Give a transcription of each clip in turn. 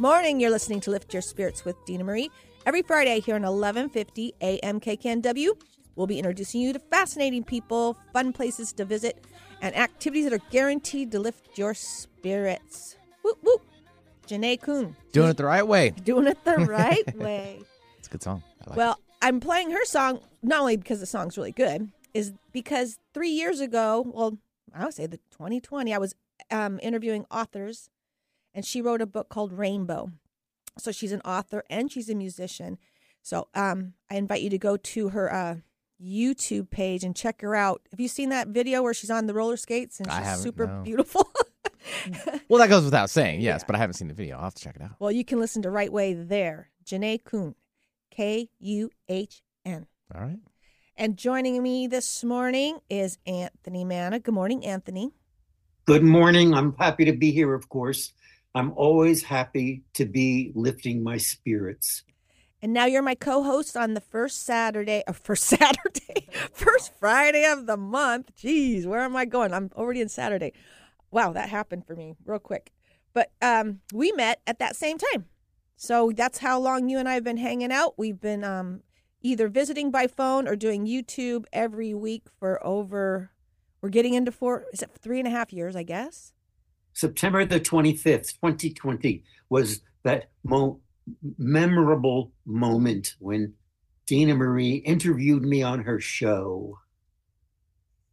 Morning. You're listening to Lift Your Spirits with Dena Marie. Every Friday here on 1150 AM KKNW, we'll be introducing you to fascinating people, fun places to visit, and activities that are guaranteed to lift your spirits. Whoop, whoop. Janae Kuhn. Doing it the right way. Doing it the right way. It's a good song. I like Well, I'm playing her song not only because the song's really good, is because three years ago, well, I would say the 2020, I was um, interviewing authors, and she wrote a book called Rainbow. So she's an author and she's a musician. So um, I invite you to go to her uh, YouTube page and check her out. Have you seen that video where she's on the roller skates and she's super no. beautiful? Well, that goes without saying, yes, but I haven't seen the video. I'll have to check it out. well, you can listen to Right Way there. Janae Kuhn, K U H N. All right. And joining me this morning is Anthony Manna. Good morning, Anthony. Good morning. I'm happy to be here, of course. I'm always happy to be lifting my spirits. And now you're my co-host on the first Saturday, or first Saturday, first Friday of the month. Jeez, where am I going? I'm already in Saturday. Wow, that happened for me real quick. But um, we met at that same time, so that's how long you and I have been hanging out. We've been um, either visiting by phone or doing YouTube every week for over. We're getting into four. Is it three and a half years? I guess. September the 25th, 2020, was that mo- memorable moment when Dena Marie interviewed me on her show.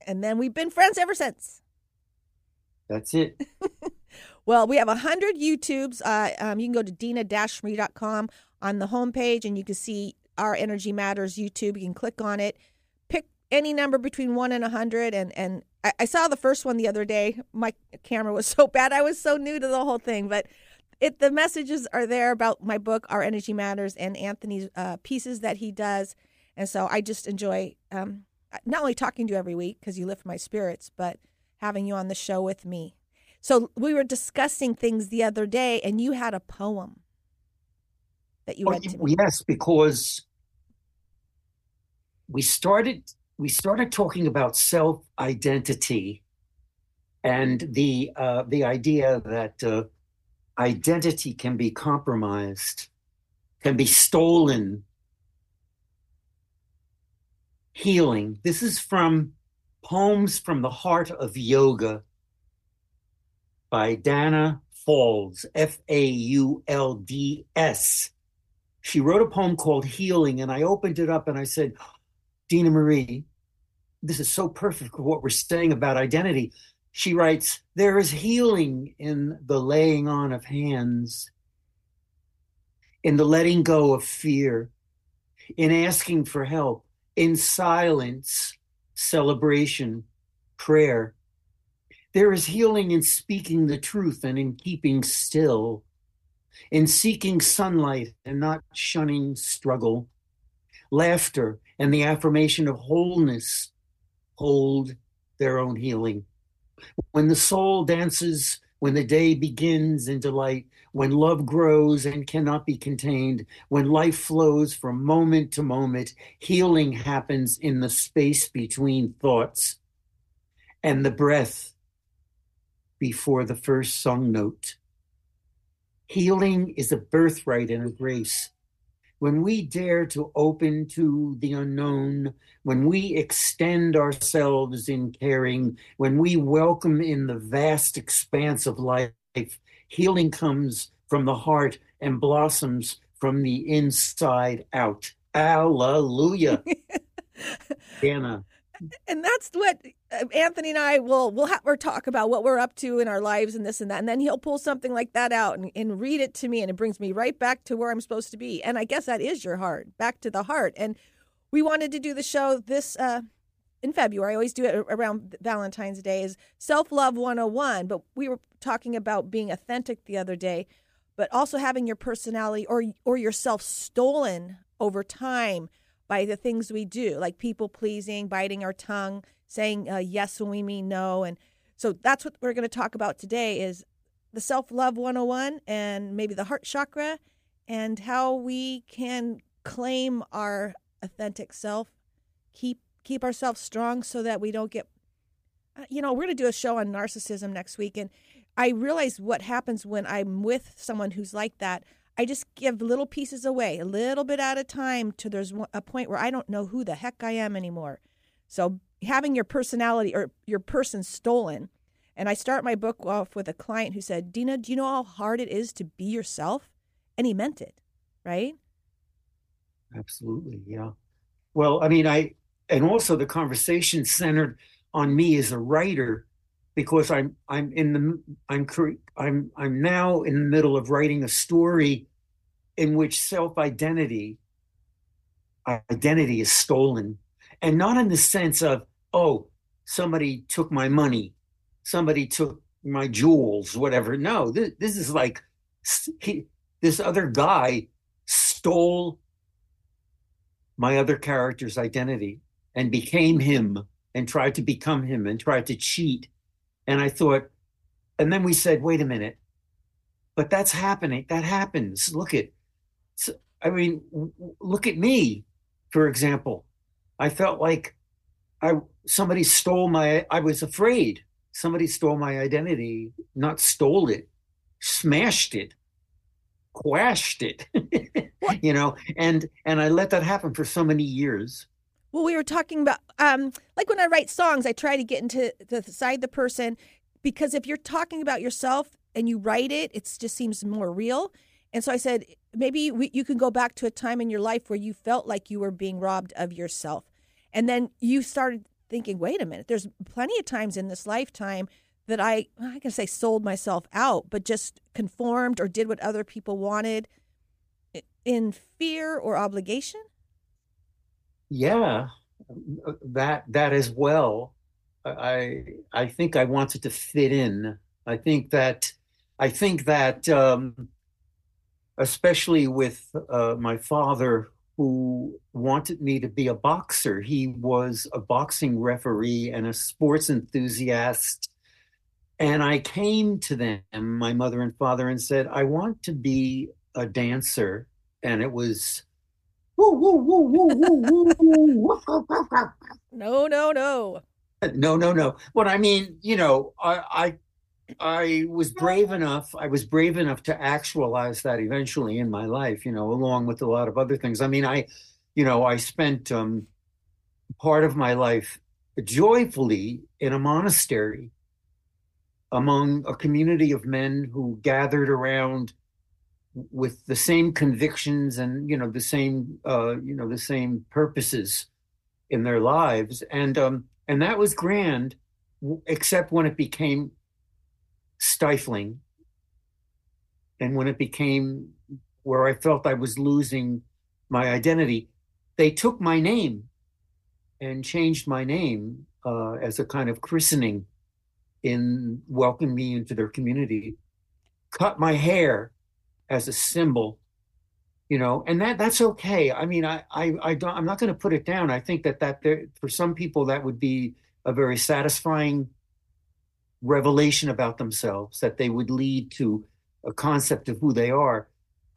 And then we've been friends ever since. That's it. Well, we have 100 YouTubes. Uh, um, you can go to dena-marie.com on the homepage and you can see Our Energy Matters YouTube. You can click on it, any number between 1 and a 100. And, and I, I saw the first one the other day. My camera was so bad. I was so new to the whole thing. But it the messages are there about my book, Our Energy Matters, and Anthony's uh, pieces that he does. And so I just enjoy um, not only talking to you every week because you lift my spirits, but having you on the show with me. So we were discussing things the other day, and you had a poem that you Oh, read to me. yes, because we started we started talking about self identity and the uh, the idea that uh, identity can be compromised, can be stolen. Healing. This is from Poems from the Heart of Yoga by Danna Faulds, F A U L D S she wrote a poem called Healing, and I opened it up and I said, Dena Marie, this is so perfect for what we're saying about identity. She writes, There is healing in the laying on of hands, in the letting go of fear, in asking for help, in silence, celebration, prayer. There is healing in speaking the truth and in keeping still in seeking sunlight and not shunning struggle. Laughter and the affirmation of wholeness hold their own healing. When the soul dances, when the day begins in delight, when love grows and cannot be contained, when life flows from moment to moment, healing happens in the space between thoughts and the breath before the first sung note. Healing is a birthright and a grace. When we dare to open to the unknown, when we extend ourselves in caring, when we welcome in the vast expanse of life, healing comes from the heart and blossoms from the inside out. Hallelujah. Anna. And that's what uh, Anthony and I will we'll have or talk about what we're up to in our lives and this and that, and then he'll pull something like that out and, and read it to me, and it brings me right back to where I'm supposed to be. And I guess that is your heart, back to the heart. And we wanted to do the show this uh, in February. I always do it around Valentine's Day. Is self love 101. But we were talking about being authentic the other day, but also having your personality or or yourself stolen over time by the things we do, like people pleasing, biting our tongue, saying uh, yes when we mean no, and so that's what we're going to talk about today. Is the self love 101 and maybe the heart chakra and how we can claim our authentic self, keep keep ourselves strong so that we don't get uh, you know, we're going to do a show on narcissism next week and I realize what happens when I'm with someone who's like that. I just give little pieces away, a little bit at a time to there's a point where I don't know who the heck I am anymore. So having your personality or your person stolen. And I start my book off with a client who said, Dena, do you know how hard it is to be yourself? And he meant it, right? Absolutely, yeah. Well, I mean, I and also the conversation centered on me as a writer because I'm I'm in the I'm I'm I'm now in the middle of writing a story in which self identity identity is stolen and not in the sense of oh somebody took my money somebody took my jewels whatever no this, this is like he, this other guy stole my other character's identity and became him and tried to become him and tried to cheat. And I thought, and then we said, wait a minute, but that's happening. That happens. Look at, I mean, look at me, for example. I felt like I somebody stole my. I was afraid somebody stole my identity. Not stole it, smashed it, quashed it. you know, and and I let that happen for so many years. Well, we were talking about um, like when I write songs, I try to get into the side the person because if you're talking about yourself and you write it, it just seems more real. And so I said, maybe we, you can go back to a time in your life where you felt like you were being robbed of yourself. And then you started thinking, wait a minute, there's plenty of times in this lifetime that I, I can say sold myself out, but just conformed or did what other people wanted in fear or obligation. Yeah, that that as well. I I think I wanted to fit in. I think that I think that um, especially with uh, my father who wanted me to be a boxer. He was a boxing referee and a sports enthusiast. And I came to them, my mother and father, and said, I want to be a dancer. And it was woo, woo, woo, woo, woo, woo, no, no, no. No, no, no. But I mean, you know, I, I, I was brave enough. I was brave enough to actualize that eventually in my life. You know, along with a lot of other things. I mean, I, you know, I spent um, part of my life joyfully in a monastery among a community of men who gathered around with the same convictions and you know the same uh, you know the same purposes in their lives. And um and that was grand except when it became stifling. And when it became where I felt I was losing my identity they took my name and changed my name uh, as a kind of christening in welcoming me into their community. Cut my hair as a symbol you know and that that's okay. I mean i i, I don't i'm not going to put it down. I think that that there for some people that would be a very satisfying revelation about themselves that they would lead to a concept of who they are.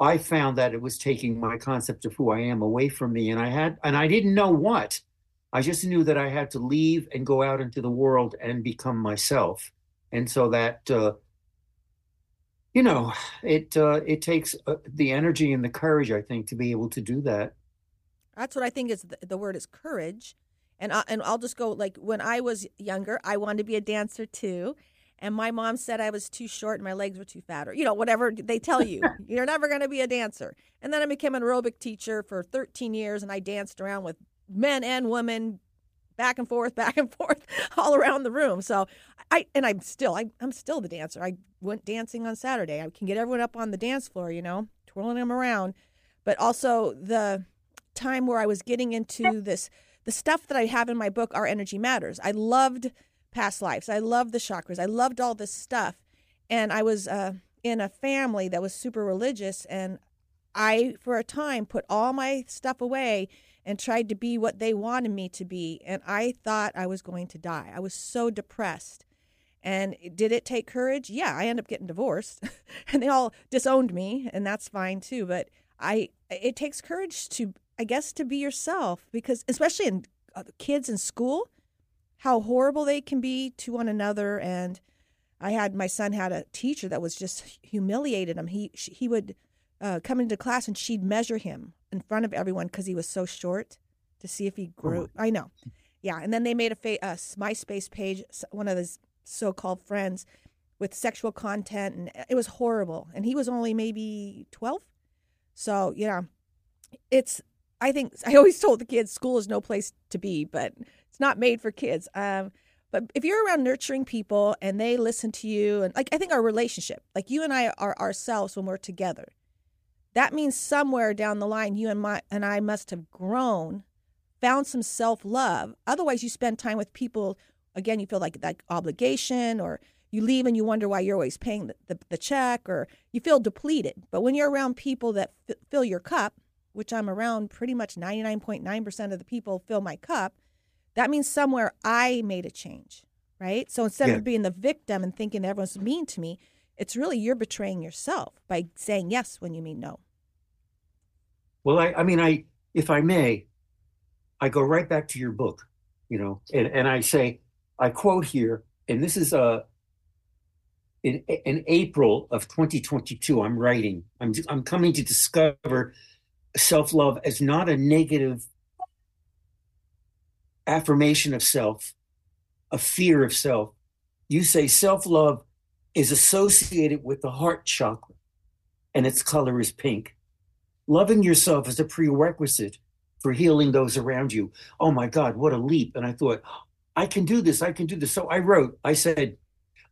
I found that it was taking my concept of who i am away from me and i had and i didn't know what. I just knew that i had to leave and go out into the world and become myself. And so that uh, you know, it uh, it takes uh, the energy and the courage, I think, to be able to do that. That's what I think is the, the word is courage, and I, and I'll just go like when I was younger, I wanted to be a dancer too, and my mom said I was too short and my legs were too fat, or you know whatever they tell you, you're never going to be a dancer. And then I became an aerobic teacher for 13 years, and I danced around with men and women, back and forth, back and forth, all around the room. So I and I'm still I, I'm still the dancer. I went dancing on Saturday. I can get everyone up on the dance floor, you know, twirling them around. But also the time where I was getting into this the stuff that I have in my book, Our Energy Matters. I loved past lives. I loved the chakras. I loved all this stuff. And I was uh, in a family that was super religious. And I, for a time, put all my stuff away and tried to be what they wanted me to be. And I thought I was going to die. I was so depressed. And did it take courage? Yeah, I ended up getting divorced and they all disowned me, and that's fine too. But I, it takes courage to, I guess, to be yourself because, especially in uh, kids in school, how horrible they can be to one another. And I had my son had a teacher that was just humiliated him. He he would uh, come into class and she'd measure him in front of everyone because he was so short to see if he grew. Oh I know, yeah. And then they made a, fa- a MySpace page. One of his so-called friends with sexual content, and it was horrible. And he was only maybe twelve. So yeah, it's. I think I always told the kids school is no place to be, but it's not made for kids. Um, but if you're around nurturing people and they listen to you, and like I think our relationship, like you and I are ourselves when we're together, that means somewhere down the line you and my and I must have grown, found some self love. Otherwise, you spend time with people. Again, you feel like that obligation, or you leave and you wonder why you're always paying the, the, the check, or you feel depleted. But when you're around people that f- fill your cup, which I'm around pretty much 99.9% of the people fill my cup, that means somewhere I made a change, right? So instead yeah. of being the victim and thinking everyone's mean to me, it's really you're betraying yourself by saying yes when you mean no. Well, I, I mean, I, if I may, I go right back to your book, you know, and, and I say, I quote here, and this is a, uh, in, in April of 2022, I'm writing, I'm, I'm coming to discover self love as not a negative affirmation of self, a fear of self. You say self love is associated with the heart chakra and its color is pink. Loving yourself is a prerequisite for healing those around you. Oh my God, what a leap. And I thought, I can do this. I can do this. So I wrote, I said,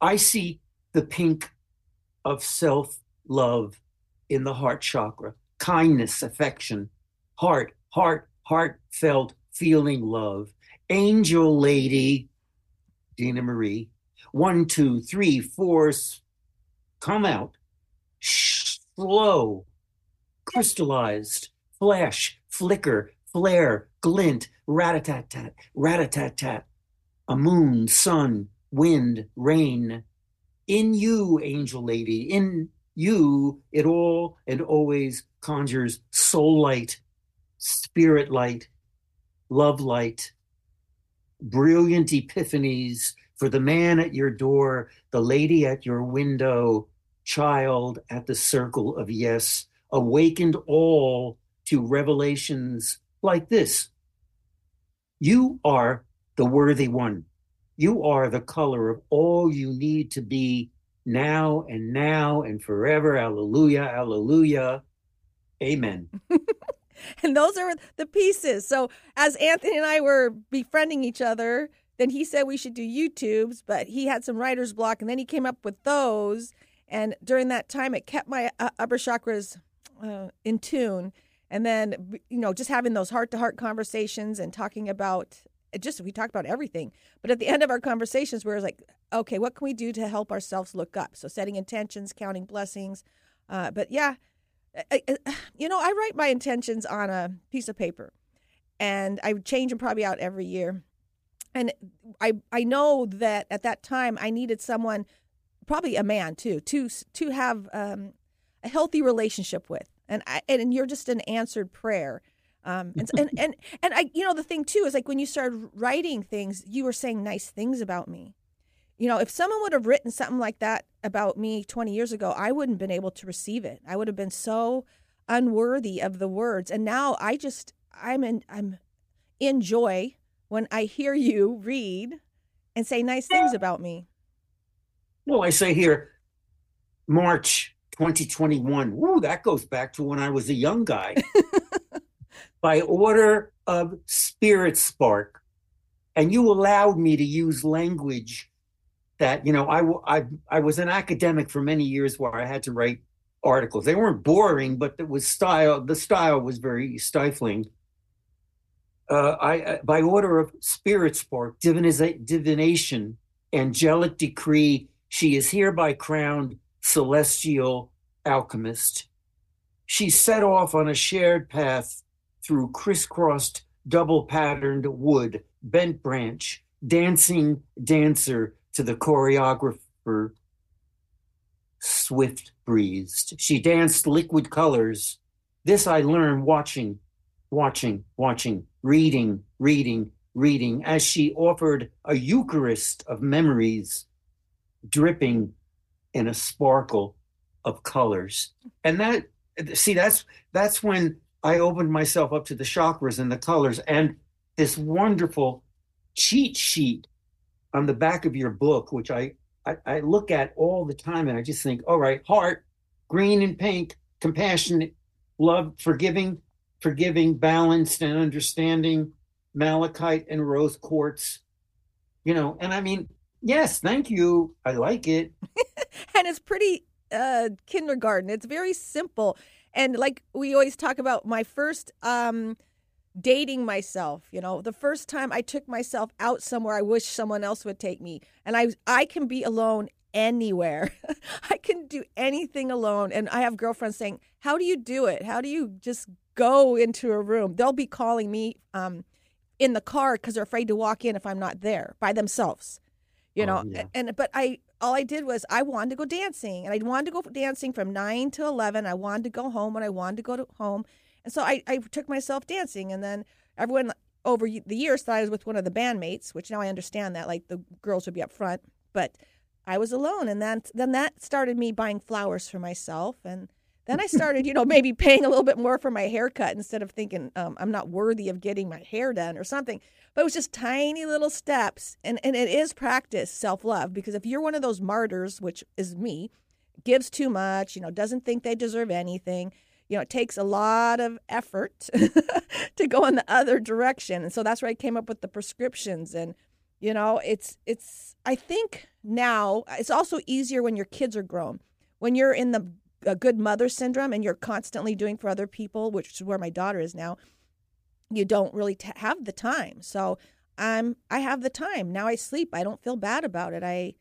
I see the pink of self love in the heart chakra, kindness, affection, heart, heart, heartfelt feeling love Angel Lady, Dena Marie. One, two, three, four, come out. Slow, crystallized, flash, flicker, flare, glint, rat-a-tat-tat, rat-a-tat-tat. A moon, sun, wind, rain. In you, angel lady, in you, it all and always conjures soul light, spirit light, love light, brilliant epiphanies for the man at your door, the lady at your window, child at the circle of yes, awakened all to revelations like this. You are the worthy one. You are the color of all you need to be now and now and forever. Alleluia, alleluia. Amen. and those are the pieces. So as Anthony and I were befriending each other, then he said we should do YouTubes, but he had some writer's block, and then he came up with those. And during that time, it kept my uh, upper chakras uh, in tune. And then, you know, just having those heart to heart conversations and talking about just we talked about everything. But at the end of our conversations, we were like, okay, what can we do to help ourselves look up? So setting intentions, counting blessings. Uh, but yeah, I, you know, I write my intentions on a piece of paper, and I change them probably out every year. And I I know that at that time I needed someone, probably a man too, to to have um, a healthy relationship with, and I, and you're just an answered prayer. Um, and, and and and I, you know, the thing too is like when you started writing things, you were saying nice things about me, you know, if someone would have written something like that about me 20 years ago, I wouldn't have been able to receive it. I would have been so unworthy of the words. And now I just I'm in I'm in joy when I hear you read and say nice things about me. Well, I say here March 2021. Woo, that goes back to when I was a young guy. By order of Spirit Spark. And you allowed me to use language that you know I, I I was an academic for many years where I had to write articles. They weren't boring, but it was style. The style was very stifling. Uh, I, uh, by order of spirit spark, diviniza- divination, angelic decree, she is hereby crowned celestial alchemist. She set off on a shared path through crisscrossed, double patterned wood, bent branch, dancing dancer to the choreographer, swift breezed. She danced liquid colors. This I learned watching, watching, watching, reading, reading, reading, as she offered a Eucharist of memories dripping in a sparkle of colors. And that, see, that's that's when I opened myself up to the chakras and the colors and this wonderful cheat sheet on the back of your book, which I, I, I look at all the time and I just think, all right, heart, green and pink, compassionate, love, forgiving, forgiving, balanced and understanding, malachite and rose quartz. You know, and I mean, yes, thank you. I like it. and it's pretty uh kindergarten. It's very simple. And like we always talk about my first um dating myself, you know, the first time I took myself out somewhere I wish someone else would take me. And I I can be alone anywhere. I can do anything alone. And I have girlfriends saying, "How do you do it? How do you just go into a room?" They'll be calling me um in the car because they're afraid to walk in if I'm not there by themselves. You Oh, know, yeah. and but I all I did was I wanted to go dancing and I wanted to go dancing from 9 to 11. I wanted to go home and I wanted to go to home. And so I, I took myself dancing and then everyone over the years thought I was with one of the bandmates, which now I understand that like the girls would be up front, but I was alone and then then that started me buying flowers for myself and then I started, you know, maybe paying a little bit more for my haircut instead of thinking um, I'm not worthy of getting my hair done or something. But it was just tiny little steps. And, and it is practice, self love, because if you're one of those martyrs, which is me, gives too much, you know, doesn't think they deserve anything, you know, it takes a lot of effort to go in the other direction. And so that's where I came up with the prescriptions. And, you know, it's, it's, I think now it's also easier when your kids are grown. When you're in the a good mother syndrome and you're constantly doing for other people, which is where my daughter is now, you don't really t- have the time. So I'm I have the time now. I sleep. I don't feel bad about it. I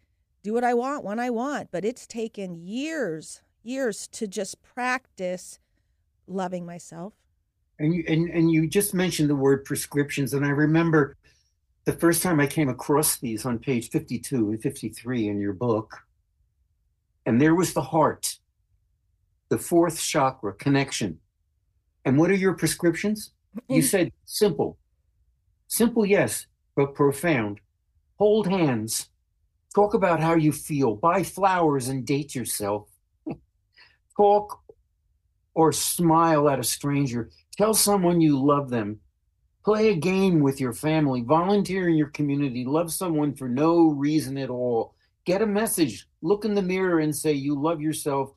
do what I want when I want. But it's taken years, years to just practice loving myself. And you and, and you just mentioned the word prescriptions, and I remember the first time I came across these on page 52 and 53 in your book. And there was the heart, the fourth chakra connection. And what are your prescriptions? You mm. said simple. Simple, yes, but profound. Hold hands. Talk about how you feel. Buy flowers and date yourself. Talk or smile at a stranger. Tell someone you love them. Play a game with your family. Volunteer in your community. Love someone for no reason at all. Get a message. Look in the mirror and say you love yourself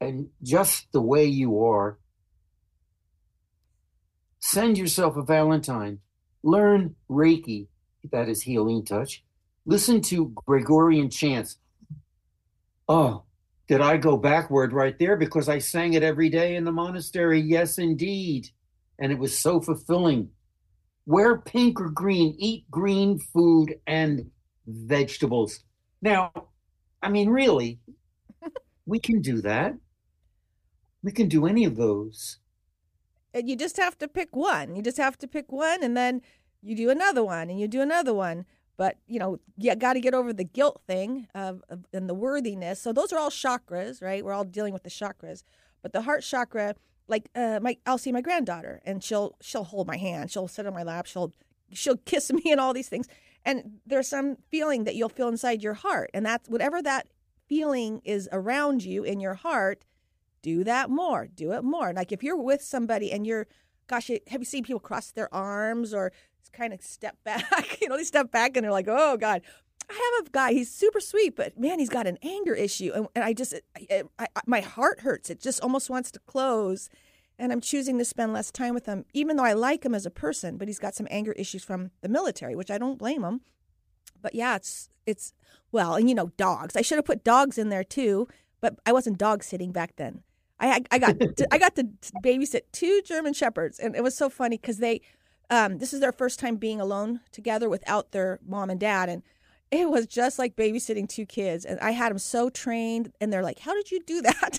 and just the way you are. Send yourself a Valentine. Learn Reiki, that is healing touch. Listen to Gregorian chants. Oh, did I go backward right there? Because I sang it every day in the monastery. Yes, indeed. And it was so fulfilling. Wear pink or green, eat green food and vegetables. Now, I mean, really, we can do that. We can do any of those. And you just have to pick one. You just have to pick one, and then you do another one, and you do another one. But you know, you got to get over the guilt thing of, of and the worthiness. So those are all chakras, right? We're all dealing with the chakras. But the heart chakra, like uh, my, I'll see my granddaughter, and she'll she'll hold my hand, she'll sit on my lap, she'll she'll kiss me, and all these things. And there's some feeling that you'll feel inside your heart, and that's whatever that feeling is around you in your heart do that more do it more. Like if you're with somebody and you're gosh have you seen people cross their arms or kind of step back you know they step back and they're like oh god i have a guy he's super sweet but man he's got an anger issue and, and i just it, I, I, my heart hurts. It just almost wants to close and i'm choosing to spend less time with him even though i like him as a person but he's got some anger issues from the military which i don't blame him. But yeah it's it's well and you know dogs. I should have put dogs in there too but i wasn't dog sitting back then. I, I got to, I got to babysit two German shepherds, and it was so funny because they um, this is their first time being alone together without their mom and dad, and it was just like babysitting two kids. And I had them so trained, and they're like, "How did you do that?"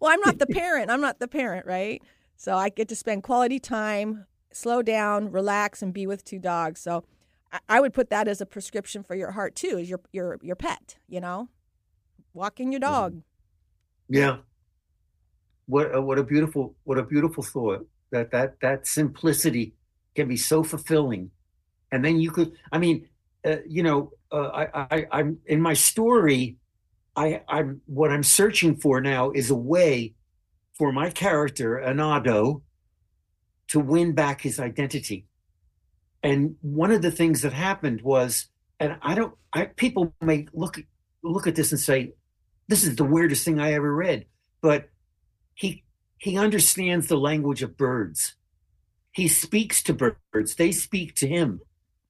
well, I'm not the parent. I'm not the parent, right? So I get to spend quality time, slow down, relax, and be with two dogs. So I- would put that as a prescription for your heart too, is your your your pet. You know, walking your dog. Yeah. What a, what a beautiful what a beautiful thought that that that simplicity can be so fulfilling, and then you could I mean uh, you know uh, I, I'm in my story I I'm what I'm searching for now is a way for my character Anado to win back his identity, and one of the things that happened was and I don't I people may look look at this and say this is the weirdest thing I ever read. But he he understands the language of birds. He speaks to birds. They speak to him.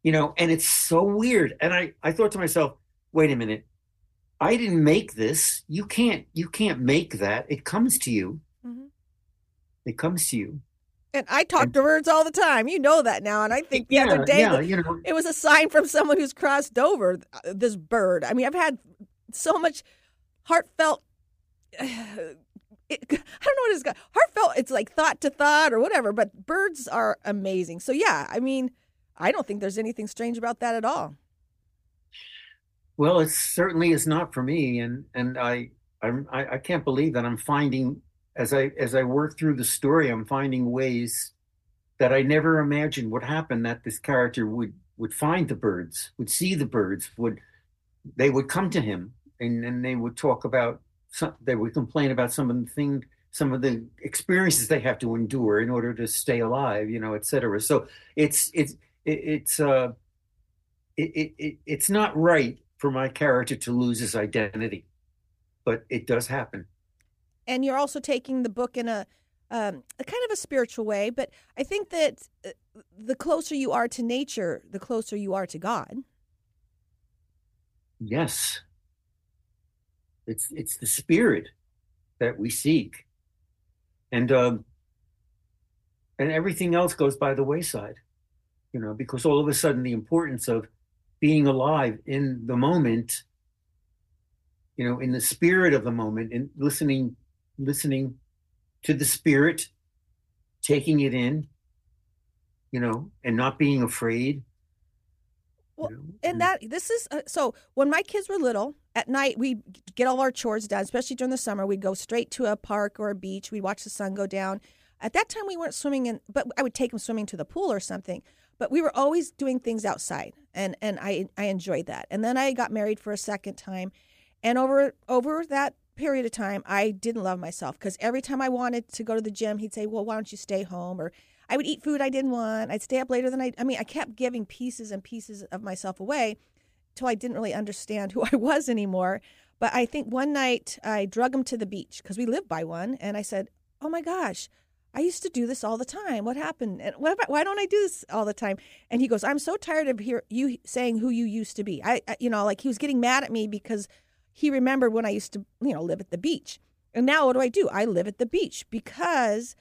You know, and it's so weird. And I, I thought to myself, wait a minute. I didn't make this. You can't you can't make that. It comes to you. Mhm. It comes to you. And I talk And- to birds all the time. You know that now. And I think the other day yeah, you know, it was a sign from someone who's crossed over uh, this bird. I mean, I've had so much heartfelt. It, I don't know what it's got. Heartfelt. It's like thought to thought or whatever. But birds are amazing. So yeah, I mean, I don't think there's anything strange about that at all. Well, it certainly is not for me, and and I I'm, I I can't believe that I'm finding as I as I work through the story, I'm finding ways that I never imagined would happen. That this character would would find the birds, would see the birds, would they would come to him, and and they would talk about some, they would complain about some of the thing, some of the experiences they have to endure in order to stay alive, you know, et cetera. So it's it's it, it's uh it, it, it it's not right for my character to lose his identity, but it does happen. and you're also taking the book in a, um, a kind of a spiritual way. But I think that uh, the closer you are to nature, the closer you are to God. Yes, it's it's the spirit that we seek, and um, and everything else goes by the wayside, you know, because all of a sudden the importance of being alive in the moment, you know, in the spirit of the moment, and listening, listening to the spirit, taking it in, you know, and not being afraid. Well, And that this is uh, so when my kids were little at night we'd get all our chores done especially during the summer we'd go straight to a park or a beach we'd watch the sun go down at that time we weren't swimming in but i would take them swimming to the pool or something but we were always doing things outside and and i i enjoyed that and then i got married for a second time and over over that period of time i didn't love myself because every time i wanted to go to the gym he'd say well why don't you stay home or I would eat food I didn't want. I'd stay up later than I. I mean, I kept giving pieces and pieces of myself away till I didn't really understand who I was anymore. But I think one night I drug him to the beach because we lived by one, and I said, "Oh my gosh, I used to do this all the time. What happened? And what, why don't I do this all the time?" And he goes, "I'm so tired of hear you saying who you used to be. I, I, you know, like he was getting mad at me because he remembered when I used to, you know, live at the beach. And now what do I do? I live at the beach because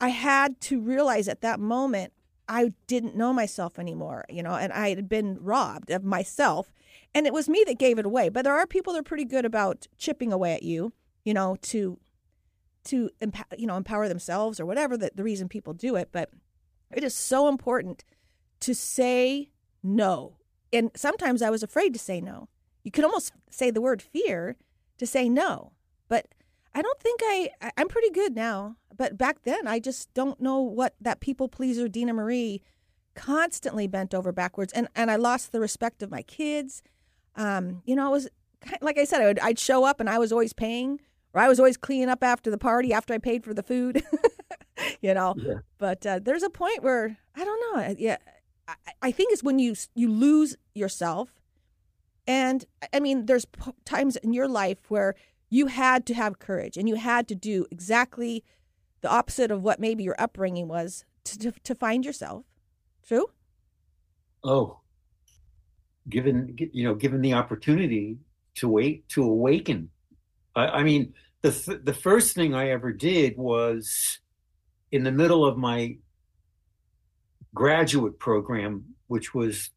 I had to realize at that moment I didn't know myself anymore, you know, and I had been robbed of myself. And it was me that gave it away. But there are people that are pretty good about chipping away at you, you know, to to empower, you know, empower themselves or whatever the, the reason people do it. But it is so important to say no. And sometimes I was afraid to say no. You could almost say the word fear to say no. But I don't think I, I'm pretty good now. But back then, I just don't know what that people pleaser Dena Marie constantly bent over backwards. And, and I lost the respect of my kids. Um, you know, i was like I said, I would, I'd show up and I was always paying, or I was always cleaning up after the party after I paid for the food, you know. Yeah. But uh, there's a point where I don't know. Yeah, I, I think it's when you you lose yourself, and I mean, there's p- times in your life where you had to have courage and you had to do exactly the opposite of what maybe your upbringing was to to, to find yourself. True. Oh, given you know, given the opportunity to wait to awaken. I, I mean, the th- the first thing I ever did was in the middle of my graduate program, which was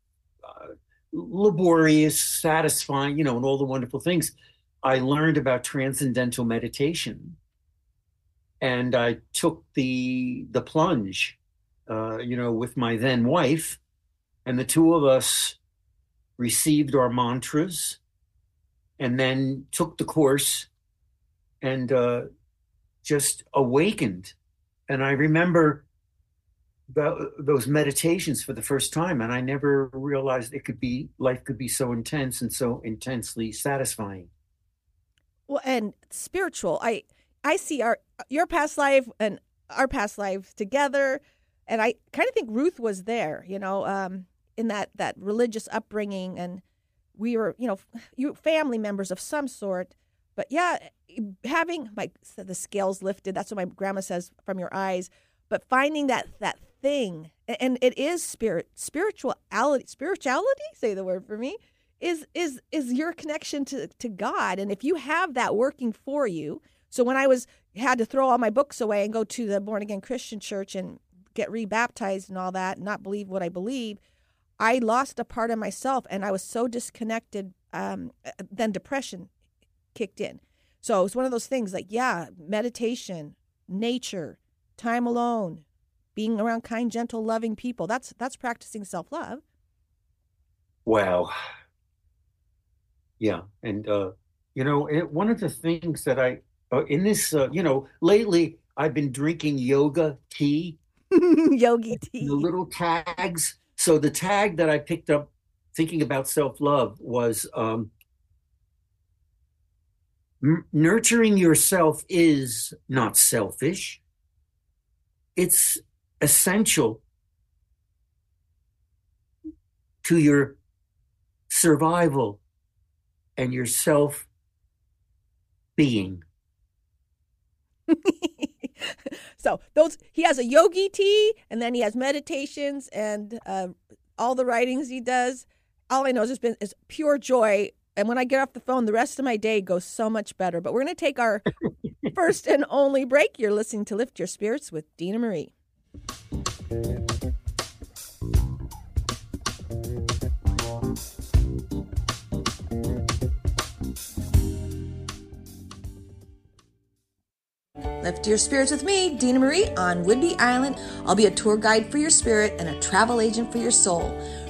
uh, laborious, satisfying, you know, and all the wonderful things, I learned about transcendental meditation, and I took the the plunge, uh, you know, with my then wife, and the two of us received our mantras, and then took the course, and uh, just awakened. And I remember about those meditations for the first time, and I never realized it could be life could be so intense and so intensely satisfying. Well, and spiritual. I I see our your past life and our past life together, and I kind of think Ruth was there. You know, um, in that that religious upbringing, and we were, you know, you family members of some sort. But yeah, having like the scales lifted. That's what my grandma says from your eyes. But finding that that thing and it is spirit spirituality spirituality say the word for me is is is your connection to to god and if you have that working for you so when i was had to throw all my books away and go to the born again christian church and get rebaptized and all that not believe what i believe i lost a part of myself and i was so disconnected um, then depression kicked in so it's one of those things like yeah meditation nature time alone being around kind, gentle, loving people. That's that's practicing self-love. Wow. Yeah, and uh, you know, it, one of the things that I uh, in this, uh, you know, lately I've been drinking yoga tea, yogi tea, the little tags. So the tag that I picked up thinking about self-love was um, nurturing yourself is not selfish. It's essential to your survival and your self being. so those he has a yogi tea and then he has meditations and uh, all the writings he does all i know is just been is pure joy and when i get off the phone the rest of my day goes so much better but we're going to take our first and only break you're listening to lift your spirits with dena marie Lift your spirits with me, Dena Marie, on Whidbey Island. I'll be a tour guide for your spirit and a travel agent for your soul.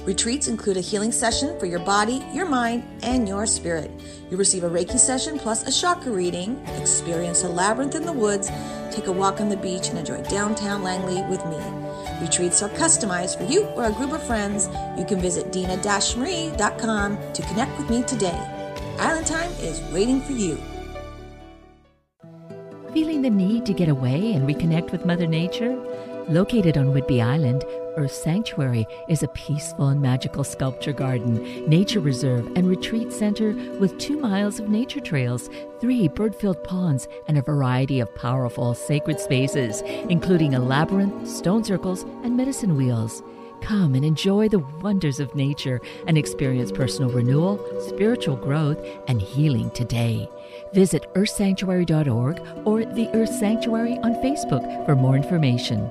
Retreats include a healing session for your body, your mind, and your spirit. You'll receive a Reiki session plus a chakra reading, experience a labyrinth in the woods, take a walk on the beach, and enjoy downtown Langley with me. Retreats are customized for you or a group of friends. You can visit dena-marie.com to connect with me today. Island Time is waiting for you. Feeling the need to get away and reconnect with Mother Nature? Located on Whidbey Island, Earth Sanctuary is a peaceful and magical sculpture garden, nature reserve, and retreat center with two miles of nature trails, three bird filled ponds, and a variety of powerful sacred spaces, including a labyrinth, stone circles, and medicine wheels. Come and enjoy the wonders of nature and experience personal renewal, spiritual growth, and healing today. Visit earthsanctuary.org or the Earth Sanctuary on Facebook for more information.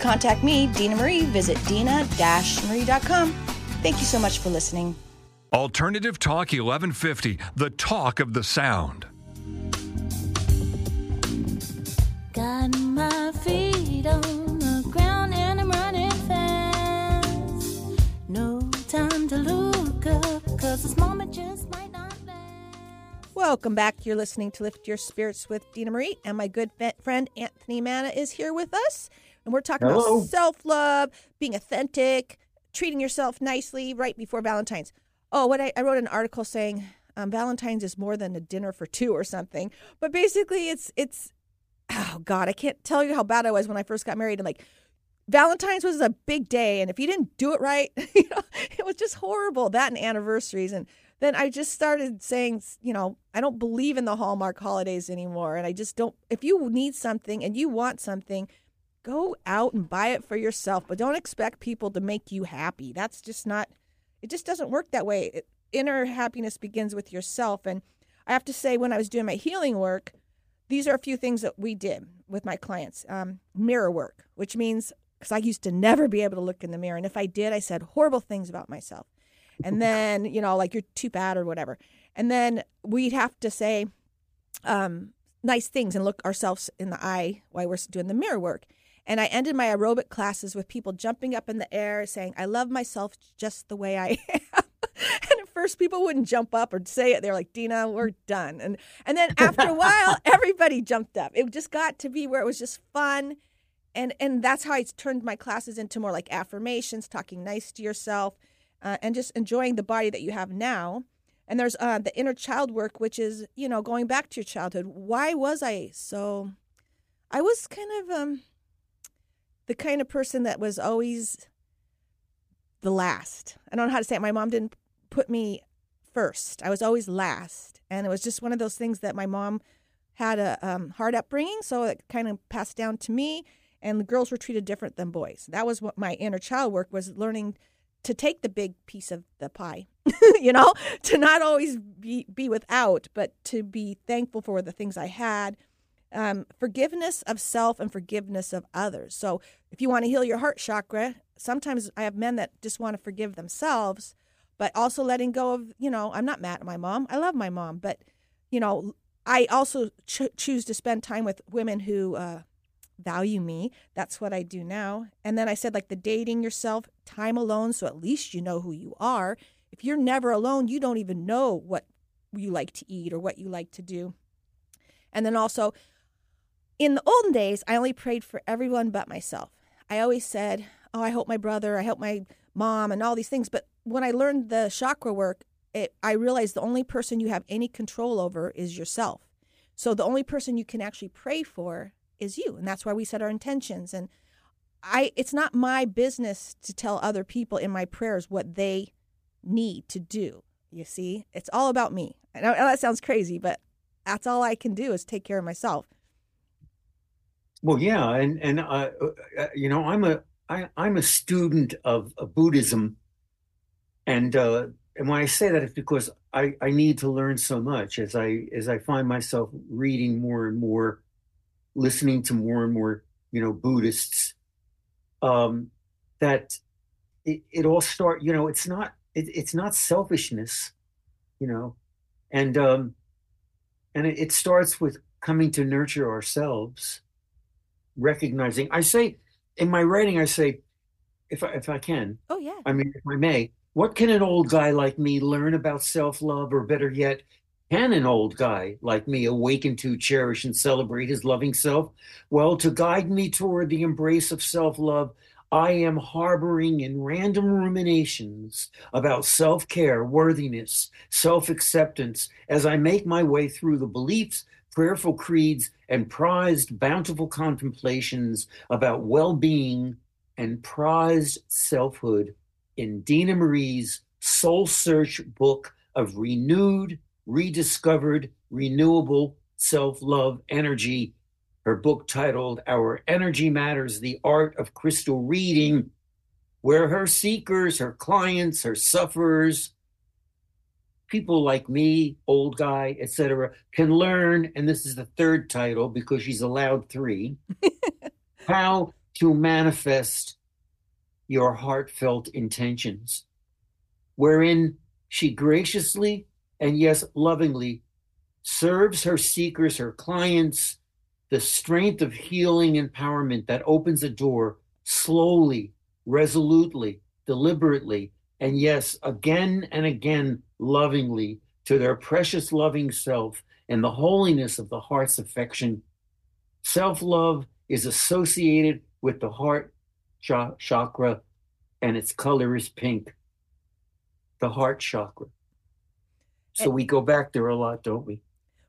To contact me, Dena Marie, visit dena-marie.com. Thank you so much for listening. Alternative Talk 1150, the talk of the sound. Got my feet on the ground and I'm running fast. No time to look up, cause this moment just might not last. Welcome back. You're listening to Lift Your Spirits with Dena Marie, and my good friend Anthony Manna is here with us. And we're talking Hello. about self love, being authentic, treating yourself nicely right before Valentine's. Oh, what I, I wrote an article saying um, Valentine's is more than a dinner for two or something. But basically, it's it's oh god, I can't tell you how bad I was when I first got married. And like Valentine's was a big day, and if you didn't do it right, you know, it was just horrible. That and anniversaries, and then I just started saying, you know, I don't believe in the Hallmark holidays anymore, and I just don't. If you need something and you want something, go out and buy it for yourself, but don't expect people to make you happy. That's just not. It just doesn't work that way. It, inner happiness begins with yourself, and I have to say, when I was doing my healing work, these are a few things that we did with my clients. Um, mirror work, which means because I used to never be able to look in the mirror, and if I did, I said horrible things about myself. And then you know, like you're too bad or whatever. And then we'd have to say um, nice things and look ourselves in the eye while we're doing the mirror work. And I ended my aerobic classes with people jumping up in the air saying, I love myself just the way I am. and at first people wouldn't jump up or say it. They're like, Dena, we're done. And and then after a while, everybody jumped up. It just got to be where it was just fun. And and that's how I turned my classes into more like affirmations, talking nice to yourself, uh, and just enjoying the body that you have now. And there's uh, the inner child work, which is, you know, going back to your childhood. Why was I so I was kind of um the kind of person that was always the last. I don't know how to say it. My mom didn't put me first. I was always last. And it was just one of those things that my mom had a um, hard upbringing, so it kind of passed down to me. And the girls were treated different than boys. That was what my inner child work was learning to take the big piece of the pie, you know, to not always be, be without, but to be thankful for the things I had. Um, forgiveness of self and forgiveness of others. So, if you want to heal your heart chakra, sometimes I have men that just want to forgive themselves, but also letting go of, you know, I'm not mad at my mom. I love my mom, but, you know, I also ch- choose to spend time with women who uh, value me. That's what I do now. And then I said, like the dating yourself, time alone, so at least you know who you are. If you're never alone, you don't even know what you like to eat or what you like to do. And then also, in the olden days, I only prayed for everyone but myself. I always said, Oh, I hope my brother, I hope my mom, and all these things. But when I learned the chakra work, it, I realized the only person you have any control over is yourself. So the only person you can actually pray for is you. And that's why we set our intentions. And I it's not my business to tell other people in my prayers what they need to do. You see? It's all about me. I know that sounds crazy, but that's all I can do is take care of myself. Well, yeah, and and uh, you know, I'm a I, I'm a student of, of Buddhism, and uh, and when I say that, it's because I, I need to learn so much as I as I find myself reading more and more, listening to more and more, you know, Buddhists. Um, that it, it all start, you know, it's not it, it's not selfishness, you know, and um, and it, it starts with coming to nurture ourselves recognizing i say in my writing i say if i if i can Oh yeah. i mean if i may what can an old guy like me learn about self-love or better yet can an old guy like me awaken to cherish and celebrate his loving self well to guide me toward the embrace of self-love I am harboring in random ruminations about self care, worthiness, self acceptance as I make my way through the beliefs, prayerful creeds, and prized, bountiful contemplations about well being and prized selfhood in Dena Marie's Soul Search book of renewed, rediscovered, renewable self love energy. Her book titled Our Energy Matters The Art of Crystal Reading. where her seekers, her clients, her sufferers, people like me, old guy, etc., can learn. And this is the third title because she's allowed three how to manifest your heartfelt intentions, wherein she graciously and yes, lovingly serves her seekers, her clients, the strength of healing empowerment that opens a door slowly, resolutely, deliberately, and yes, again and again, lovingly to their precious loving self and the holiness of the heart's affection. Self love is associated with the heart cha- chakra, and its color is pink. The heart chakra. So And- we go back there a lot, don't we?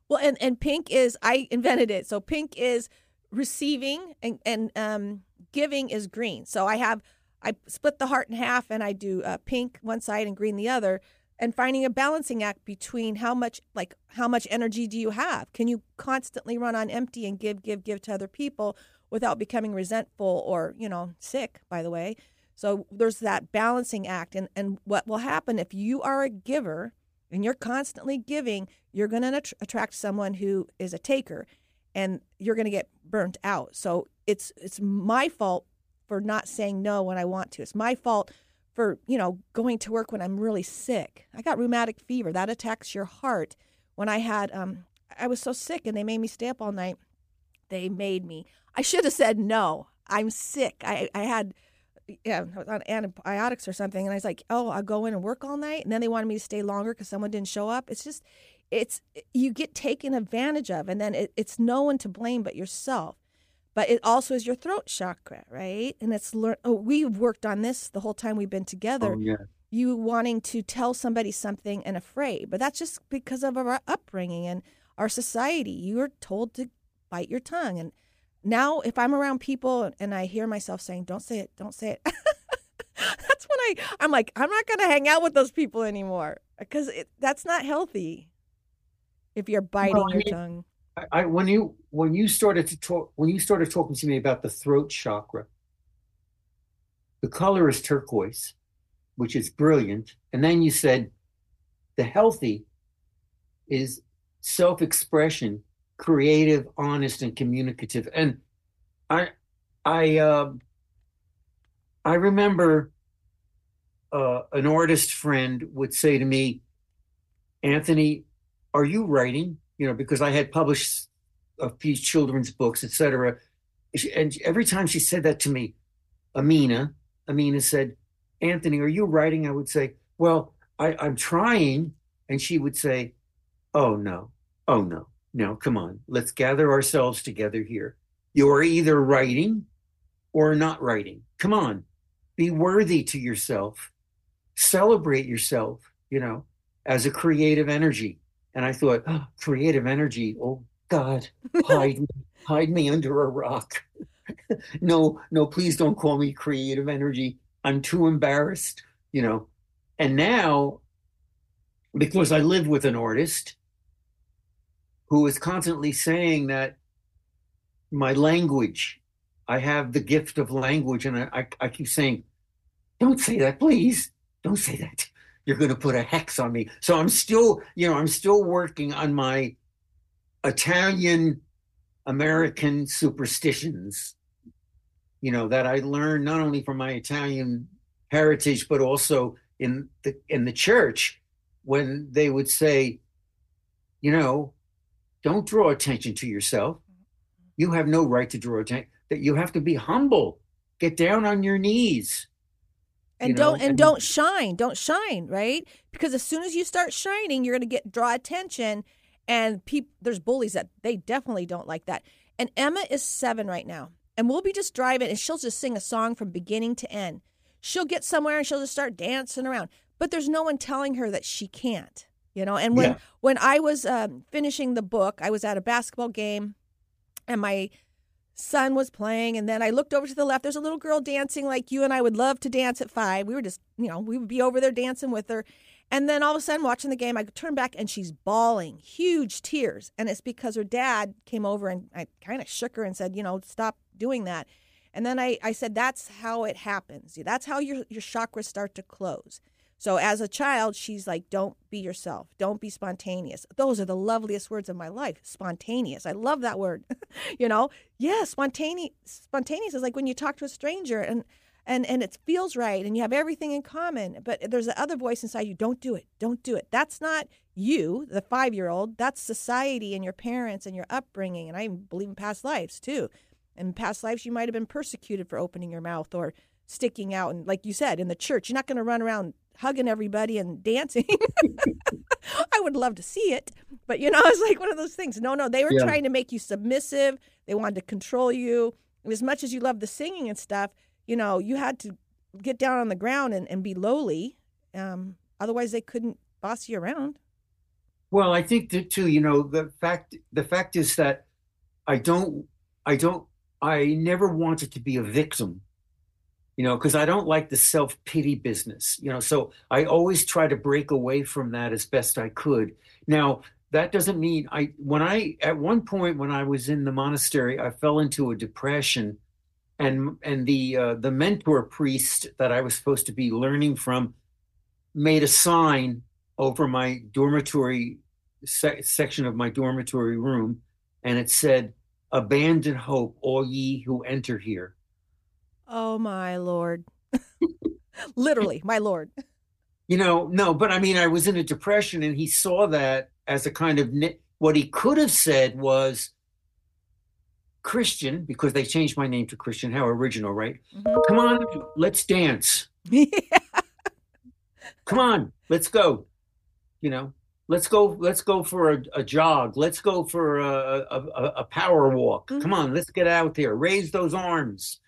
Well, and and pink is I invented it. So pink is receiving and and um, giving is green. So I have I split the heart in half and I do uh, pink one side and green the other. And finding a balancing act between how much like how much energy do you have? Can you constantly run on empty and give give give to other people without becoming resentful or you know sick? By the way, so there's that balancing act. And and what will happen if you are a giver? and you're constantly giving, you're going to att- attract someone who is a taker and you're going to get burnt out. So it's it's my fault for not saying no when I want to. It's my fault for, you know, going to work when I'm really sick. I got rheumatic fever. That attacks your heart. When I had um I was so sick and they made me stay up all night. They made me. I should have said no. I'm sick. I I had yeah, I was on antibiotics or something. And I was like, oh, I'll go in and work all night. And then they wanted me to stay longer because someone didn't show up. It's just, it's, you get taken advantage of. And then it, it's no one to blame but yourself. But it also is your throat chakra, right? And it's learn. Oh, we've worked on this the whole time we've been together. Oh, yeah. You wanting to tell somebody something and afraid, but that's just because of our upbringing and our society. You are told to bite your tongue, and now if I'm around people and I hear myself saying, "Don't say it, don't say it," that's when I I'm like, I'm not going to hang out with those people anymore because that's not healthy. If you're biting Well, your mean- tongue, I, when you when you started to talk when you started talking to me about the throat chakra, the color is turquoise, which is brilliant, and then you said the healthy is self-expression, creative, honest, and communicative. And I I um I remember uh, an artist friend would say to me, Anthony, are you writing? You know, because I had published a few children's books, etc. And every time she said that to me, Amina, Amina said, Anthony, are you writing? I would say, Well, I, I'm trying. And she would say, Oh, no. Oh, no. No, come on. Let's gather ourselves together here. You are either writing or not writing. Come on. Be worthy to yourself. Celebrate yourself, you know, as a creative energy. And I thought, oh, creative energy. Oh, God, hide me, hide me under a rock. no, no, please don't call me creative energy. I'm too embarrassed, you know. And now, because I live with an artist who is constantly saying that my language, I have the gift of language, and I, I, I keep saying, don't say that, please. Don't say that. You're going to put a hex on me. So I'm still, you know, I'm still working on my Italian American superstitions, you know, that I learned not only from my Italian heritage, but also in the in the church when they would say, you know, don't draw attention to yourself. You have no right to draw attention. That you have to be humble. Get down on your knees. And don't and, and- don't shine don't shine right? Because as soon as you start shining you're going to get draw attention and people there's bullies that they definitely don't like that. And emma is seven right now and we'll be just driving and she'll just sing a song from beginning to end. She'll get somewhere and she'll just start dancing around but there's no one telling her that she can't you know? And when Yeah. when i was um, finishing the book i was at a basketball game and my son was playing and then i looked over to the left. There's a little girl dancing like you and i would love to dance at five. We were just you know we would be over there dancing with her. And then all of a sudden watching the game i turn back and she's bawling huge tears. And it's because her dad came over and i kind of shook her and said you know stop doing that. And then I, I said, that's how it happens. That's how your, your chakras start to close. So as a child, she's like, don't be yourself. Don't be spontaneous. Those are the loveliest words of my life. Spontaneous. I love that word. you know? Yeah, spontaneous spontaneous is like when you talk to a stranger and and and it feels right and you have everything in common but there's the other voice inside you don't do it don't do it that's not you the five year old that's society and your parents and your upbringing and i believe in past lives too in past lives you might have been persecuted for opening your mouth or sticking out and like you said in the church you're not going to run around hugging everybody and dancing i would love to see it but you know it's like one of those things no no they were Yeah. trying to make you submissive they wanted to control you as much as you love the singing and stuff you know, you had to get down on the ground and, and be lowly. Um, otherwise, they couldn't boss you around. Well, I think that too, you know, the fact the fact is that I don't I don't I never wanted to be a victim. You know, because I don't like the self-pity business, you know, so I always try to break away from that as best I could. Now, that doesn't mean I when I at one point when I was in the monastery, I fell into a depression and and the uh, the mentor priest that I was supposed to be learning from made a sign over my dormitory se- section of my dormitory room, and it said, "Abandon hope, all ye who enter here." Oh, my Lord. Literally, my Lord. You know, no, but I mean, I was in a depression, and he saw that as a kind of what he could have said was. Christian, because they changed my name to Christian. How original, right? Mhm. Come on, let's dance. come on let's go you know let's go let's go for a, a jog let's go for a, a, a, a power walk come on let's get out there raise those arms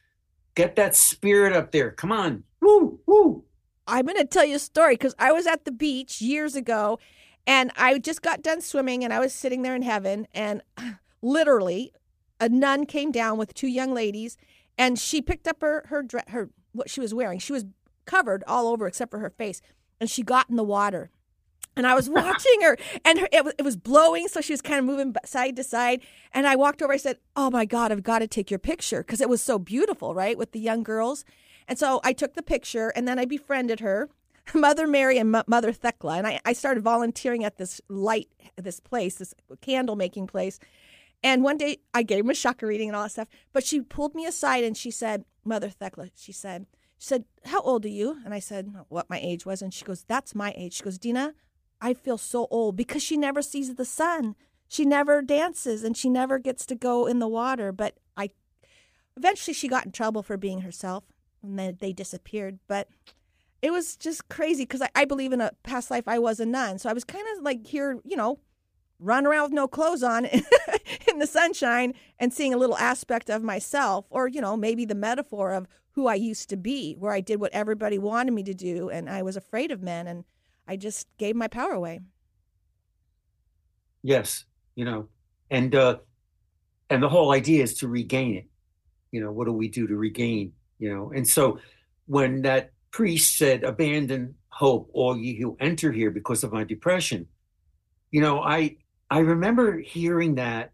get that spirit up there come on woo woo I'm going to tell you a story because I was at the beach years ago and I just got done swimming and I was sitting there in heaven and literally a nun came down with two young ladies and she picked up her her her what she was wearing. She was covered all over except for her face and she got in the water. And I was watching her, and her, it, was, it was blowing, so she was kind of moving side to side. And I walked over. I said, "Oh my God, I've got to take your picture because it was so beautiful, right, with the young girls." And so I took the picture, and then I befriended her, Mother Mary and M- Mother Thecla, and I, I started volunteering at this light, this place, this candle making place. And one day I gave him a chakra reading and all that stuff. But she pulled me aside and she said, Mother Thecla, she said, she said, How old are you? And I said, What my age was. And she goes, That's my age. She goes, Dena, I feel so old because she never sees the sun. She never dances and she never gets to go in the water. But I eventually she got in trouble for being herself and then they disappeared. But it was just crazy because I, I believe in a past life I was a nun. So I was kind of like here, you know, run around with no clothes on in the sunshine and seeing a little aspect of myself or you know maybe the metaphor of who i used to be where i did what everybody wanted me to do and i was afraid of men and i just gave my power away. Yes you know and uh and the whole idea is to regain it. You know what do we do to regain you know? And so when that priest said abandon hope all ye who enter here because of my depression you know i i remember hearing that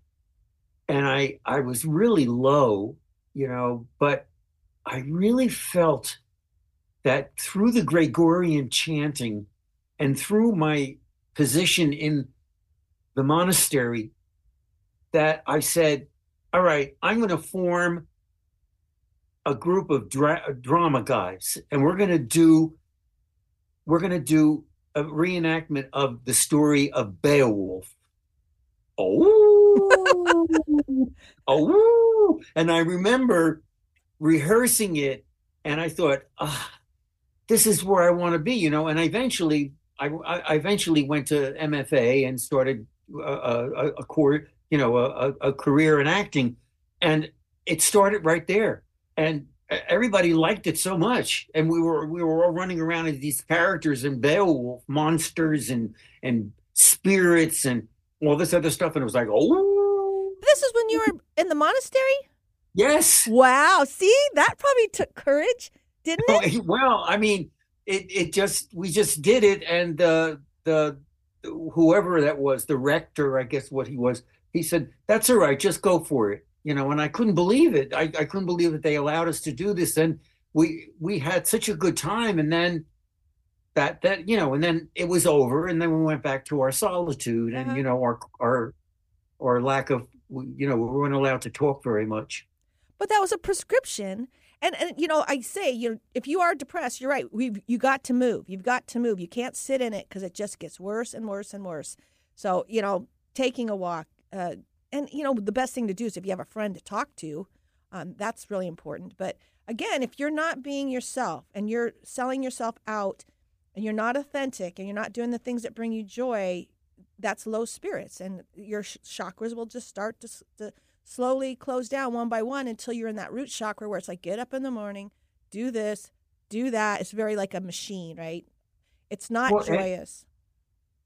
and i i was really low you know but i really felt that through the gregorian chanting and through my position in the monastery that i said all right i'm going to form a group of dra- drama guys and we're going to do we're going to do a reenactment of the story of Beowulf. Oh, oh, and I remember rehearsing it, and I thought, ah, this is where I want to be, you know. And I eventually, I, I eventually went to MFA and started a, a, a core, you know, a, a career in acting, and it started right there. And everybody liked it so much. And we were we were all running around as these characters and Beowulf monsters and and spirits and all this other stuff. And it was like oh. This is when you were in the monastery? Yes. Wow. See that probably took courage didn't oh, it? well i mean it it just we just did it and the the whoever that was the rector i guess what he was he said that's all right just go for it you know, and I couldn't believe it. I, I couldn't believe that they allowed us to do this. And we we had such a good time, and then that that you know, and then it was over, and then we went back to our solitude and Uh-huh. you know our our our lack of you know we weren't allowed to talk very much. But that was a prescription. And, and you know, I say, you know, if you are depressed, you're right. We you got to move. You've got to move. You can't sit in it because it just gets worse and worse and worse. So you know, taking a walk, uh, and you know, the best thing to do is if you have a friend to talk to, um, that's really important. But again, if you're not being yourself and you're selling yourself out, and you're not authentic, and you're not doing the things that bring you joy, that's low spirits, and your sh- chakras will just start to, to slowly close down one by one until you're in that root chakra where it's like get up in the morning, do this, do that. It's very like a machine, right? It's not Well, joyous.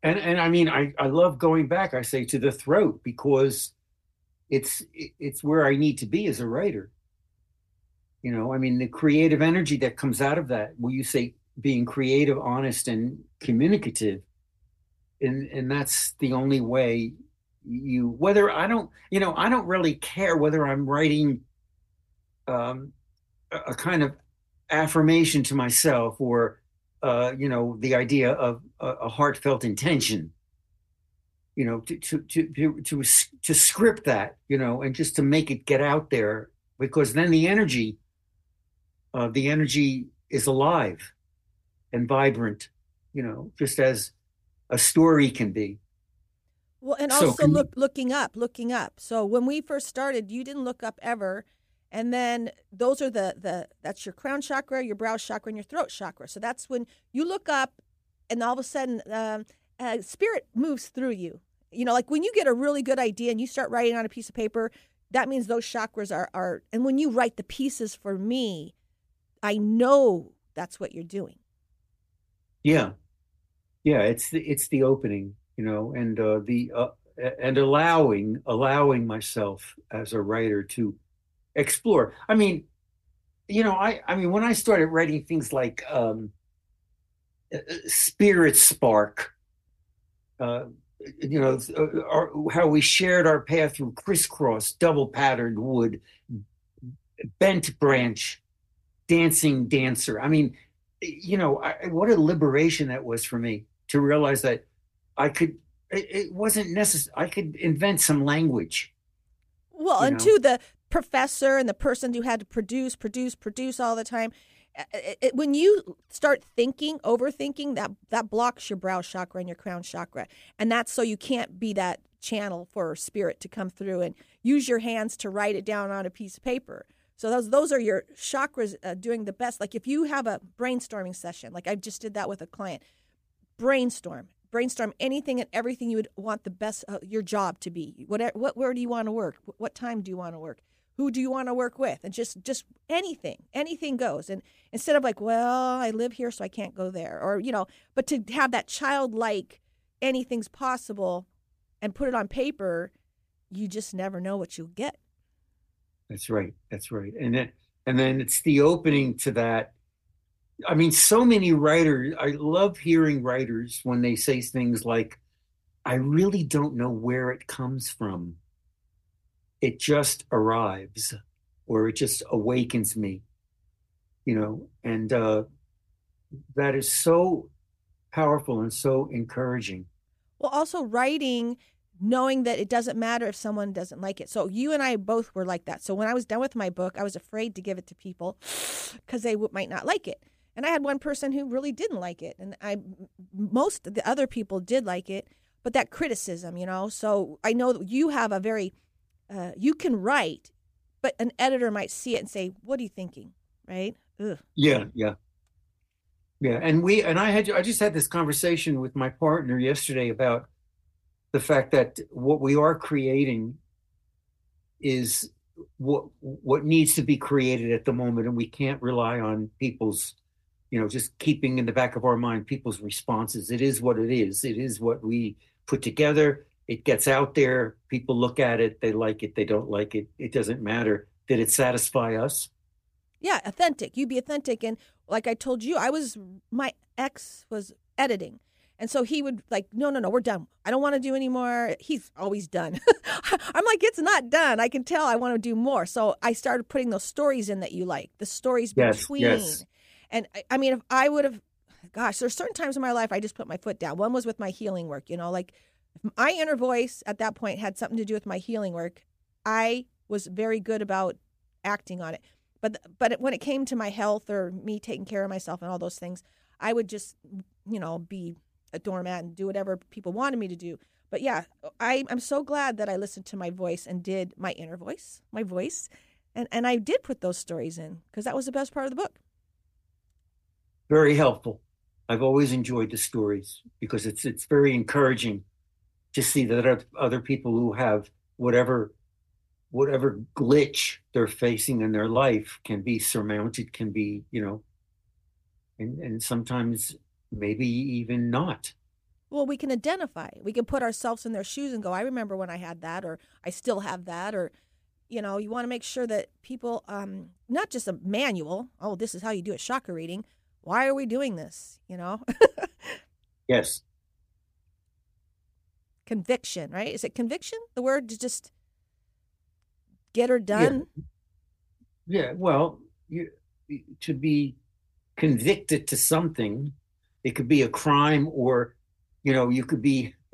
And and I mean, I I love going back. I say to the throat because it's it's where I need to be as a writer. You know, I mean, the creative energy that comes out of that. Will you say being creative, honest, and communicative? And and that's the only way you. Whether I don't, you know, I don't really care whether I'm writing um, a, a kind of affirmation to myself or uh, you know, the idea of a, a heartfelt intention, you know, to, to, to, to, to, to script that, you know, and just to make it get out there because then the energy, uh, the energy is alive and vibrant, you know, just as a story can be. Well, and also you- look looking up, looking up. So when we first started, you didn't look up ever, and then those are the the that's your crown chakra, your brow chakra, and your throat chakra. So that's when you look up, and all of a sudden, um, uh, spirit moves through you. You know, like when you get a really good idea and you start writing on a piece of paper, that means those chakras are are. And when you write the pieces for me, I know that's what you're doing. Yeah, yeah. It's the it's the opening, you know, and uh, the uh, and allowing allowing myself as a writer to explore. I mean, you know, I I mean, when I started writing things like um, uh, uh, Spirit Spark, uh, you know, uh, our, how we shared our path through crisscross, double patterned wood, bent branch, dancing dancer. I mean, you know, I, what a liberation that was for me to realize that I could. It, it wasn't necessary. I could invent some language. Well, and know? to the professor and the person who had to produce, produce, produce all the time. It, it- when you start thinking, overthinking, that that blocks your brow chakra and your crown chakra, and that's so you can't be that channel for spirit to come through and use your hands to write it down on a piece of paper. So those those are your chakras uh, doing the best. Like if you have a brainstorming session, like I just did that with a client, brainstorm brainstorm anything and everything you would want the best uh, your job to be what what where do you want to work what time do you want to work who do you want to work with and just just anything anything goes and instead of like well i live here so i can't go there or you know but to have that childlike anything's possible and put it on paper you just never know what you'll get That's right. That's right. And then and then it's the opening to that. I mean, so many writers. I love hearing writers when they say things like, "I really don't know where it comes from. It just arrives, or it just awakens me." You know, and uh, that is so powerful and so encouraging. Well, also writing, knowing that it doesn't matter if someone doesn't like it. So you and I both were like that. So when I was done with my book, I was afraid to give it to people because they might not like it. And I had one person who really didn't like it, and I most the other people did like it, but that criticism, you know. So I know that you have a very, uh, you can write, but an editor might see it and say, "What are you thinking?" Right? Ugh. Yeah, yeah. Yeah, and we and I had I just had this conversation with my partner yesterday about the fact that what we are creating is what what needs to be created at the moment and we can't rely on people's you know just keeping in the back of our mind people's responses it is what it is it is what we put together it gets out there people look at it they like it they don't like it it doesn't matter did it satisfy us Yeah, authentic. You be authentic. And like I told you, I was my ex was editing, And so he would like, no, no, no, we're done. I don't want to do anymore. He's always done. I'm like, it's not done. I can tell I want to do more. So I started putting those stories in that you like, the stories Yes, between. yes. And I, I mean, if I would have, gosh, there's certain times in my life I just put my foot down. One was with my healing work, you know, like my inner voice at that point had something to do with my healing work. I was very good about acting on it. But but when it came to my health or me taking care of myself and all those things, I would just you know be a doormat and do whatever people wanted me to do. But yeah, I I'm so glad that I listened to my voice and did my inner voice, my voice, and and I did put those stories in because that was the best part of the book. Very helpful. I've always enjoyed the stories because it's it's very encouraging to see that oth- other people who have whatever whatever glitch they're facing in their life can be surmounted, can be, you know, and and sometimes maybe even not. Well, we can identify. We can put ourselves in their shoes and go, I remember when I had that, or I still have that, or, you know, you want to make sure that people, um, not just a manual, oh, this is how you do a chakra reading. Why are we doing this? You know, Yes. conviction, right? Is it conviction? The word to just get her done? Yeah, well, you, to be convicted to something, it could be a crime, or you know, you could be,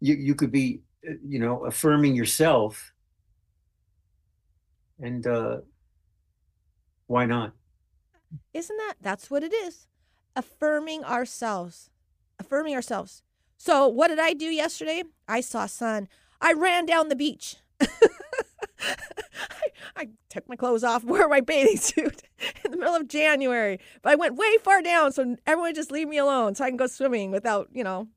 you you could be, uh, you know, affirming yourself, and uh, why not? Isn't that? That's what it is. Affirming ourselves. Affirming ourselves. So, what did I do yesterday? I saw sun. I ran down the beach. I, I took my clothes off, wore my bathing suit in the middle of January. But I went way far down, so everyone just leave me alone so I can go swimming without, you know,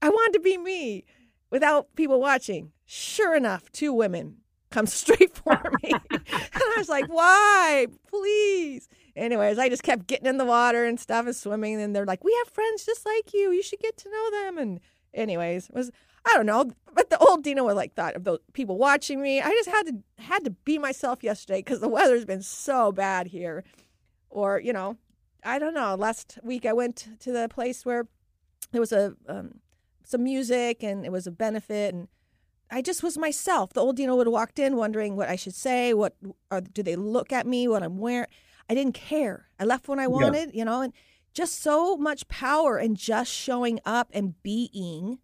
I wanted to be me without people watching. Sure enough, two women come straight for me. and I was like, why? Please. Anyways, I just kept getting in the water and stuff and swimming. And they're like, we have friends just like you. You should get to know them. And anyways, was I don't know, but the old Dena would like thought of those people watching me. I just had to had to be myself yesterday because the weather's been so bad here. Or you know, I don't know. Last week I went to the place where there was a um, some music and it was a benefit and I just was myself. The old Dena would have walked in wondering what I should say. What or do they look at me? What I'm wearing? I didn't care. I left when I wanted, you know, and just so much power in just showing up and being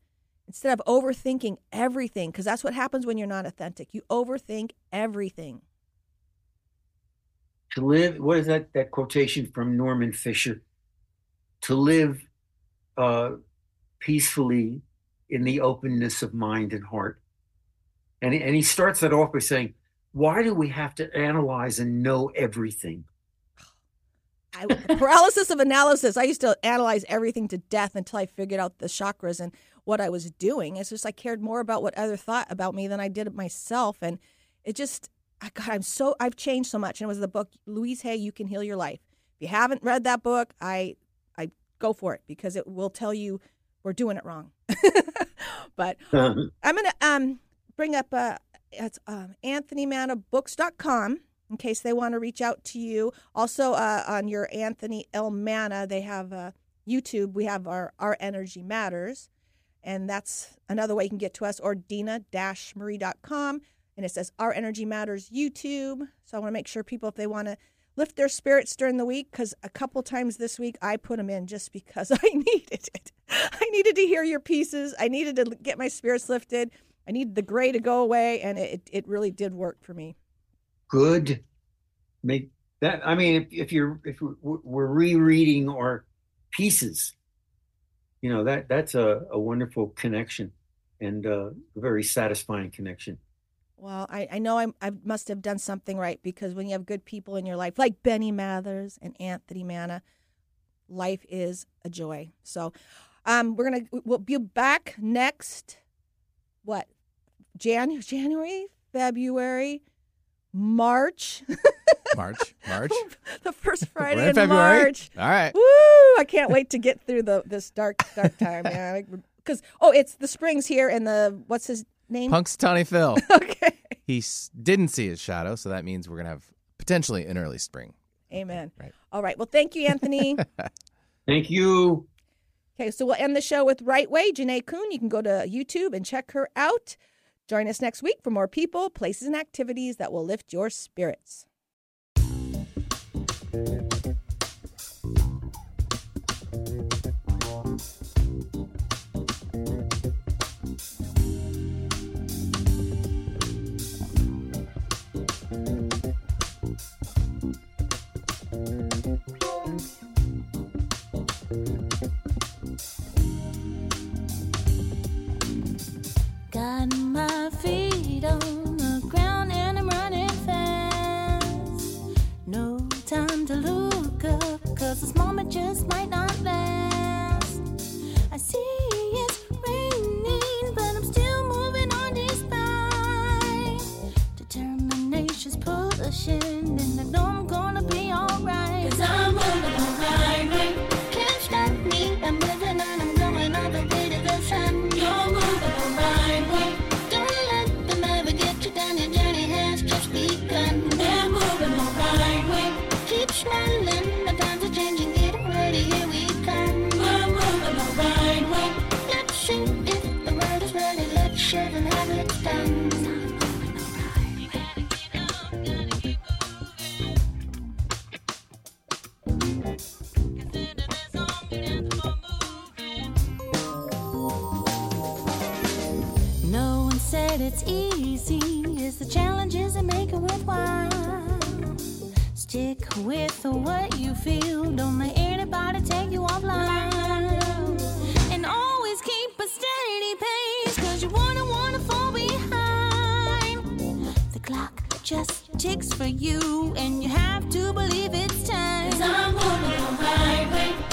instead of overthinking everything because that's what happens when you're not authentic. You overthink everything. To live, what is that? That quotation from Norman Fischer? To live uh, peacefully in the openness of mind and heart. And, and he starts that off by saying, Why do we have to analyze and know everything? I, paralysis of analysis. I used to analyze everything to death until I figured out the chakras and what I was doing. It's just I cared more about what other thought about me than I did myself, and it just, I God, I'm so I've changed so much. And it was the book Louise Hay, You Can Heal Your Life. If you haven't read that book, I I go for it because it will tell you we're doing it wrong. but I'm gonna um bring up uh it's um, AnthonyMannaBooks.com in case they want to reach out to you. Also, uh, on your Anthony L. Manna, they have uh, YouTube. We have our Our Energy Matters, and that's another way you can get to us, or dina-marie.com. And it says Our Energy Matters YouTube. So I want to make sure people, if they want to lift their spirits during the week, because a couple times this week I put them in just because I needed it. I needed to hear your pieces. I needed to get my spirits lifted. I needed the gray to go away, and it, it really did work for me. Good. Make that. I mean, if, if you're if we're, rereading our pieces, you know that that's a, a wonderful connection and uh, a very satisfying connection. Well, I, I know I'm, I must have done something right because when you have good people in your life, like Benny Mathers and Anthony Manna, life is a joy. So, um, we're gonna we'll be back next. What, Jan January, February, March. March, March. the first Friday in, in March. All right. Woo! I can't wait to get through the this dark, dark time. Because oh, it's the Springs here, and the what's his name? Punxsutawney Phil. okay. He s- didn't see his shadow, so that means we're gonna have potentially an early spring. Amen. Right. All right. Well, thank you, Anthony. thank you. Okay, so we'll end the show with Right Way, Janae Kuhn. You can go to YouTube and check her out. Join us next week for more people, places, and activities that will lift your spirits. just chicks for you, and you have to believe it's time. Cause I'm moving on my way.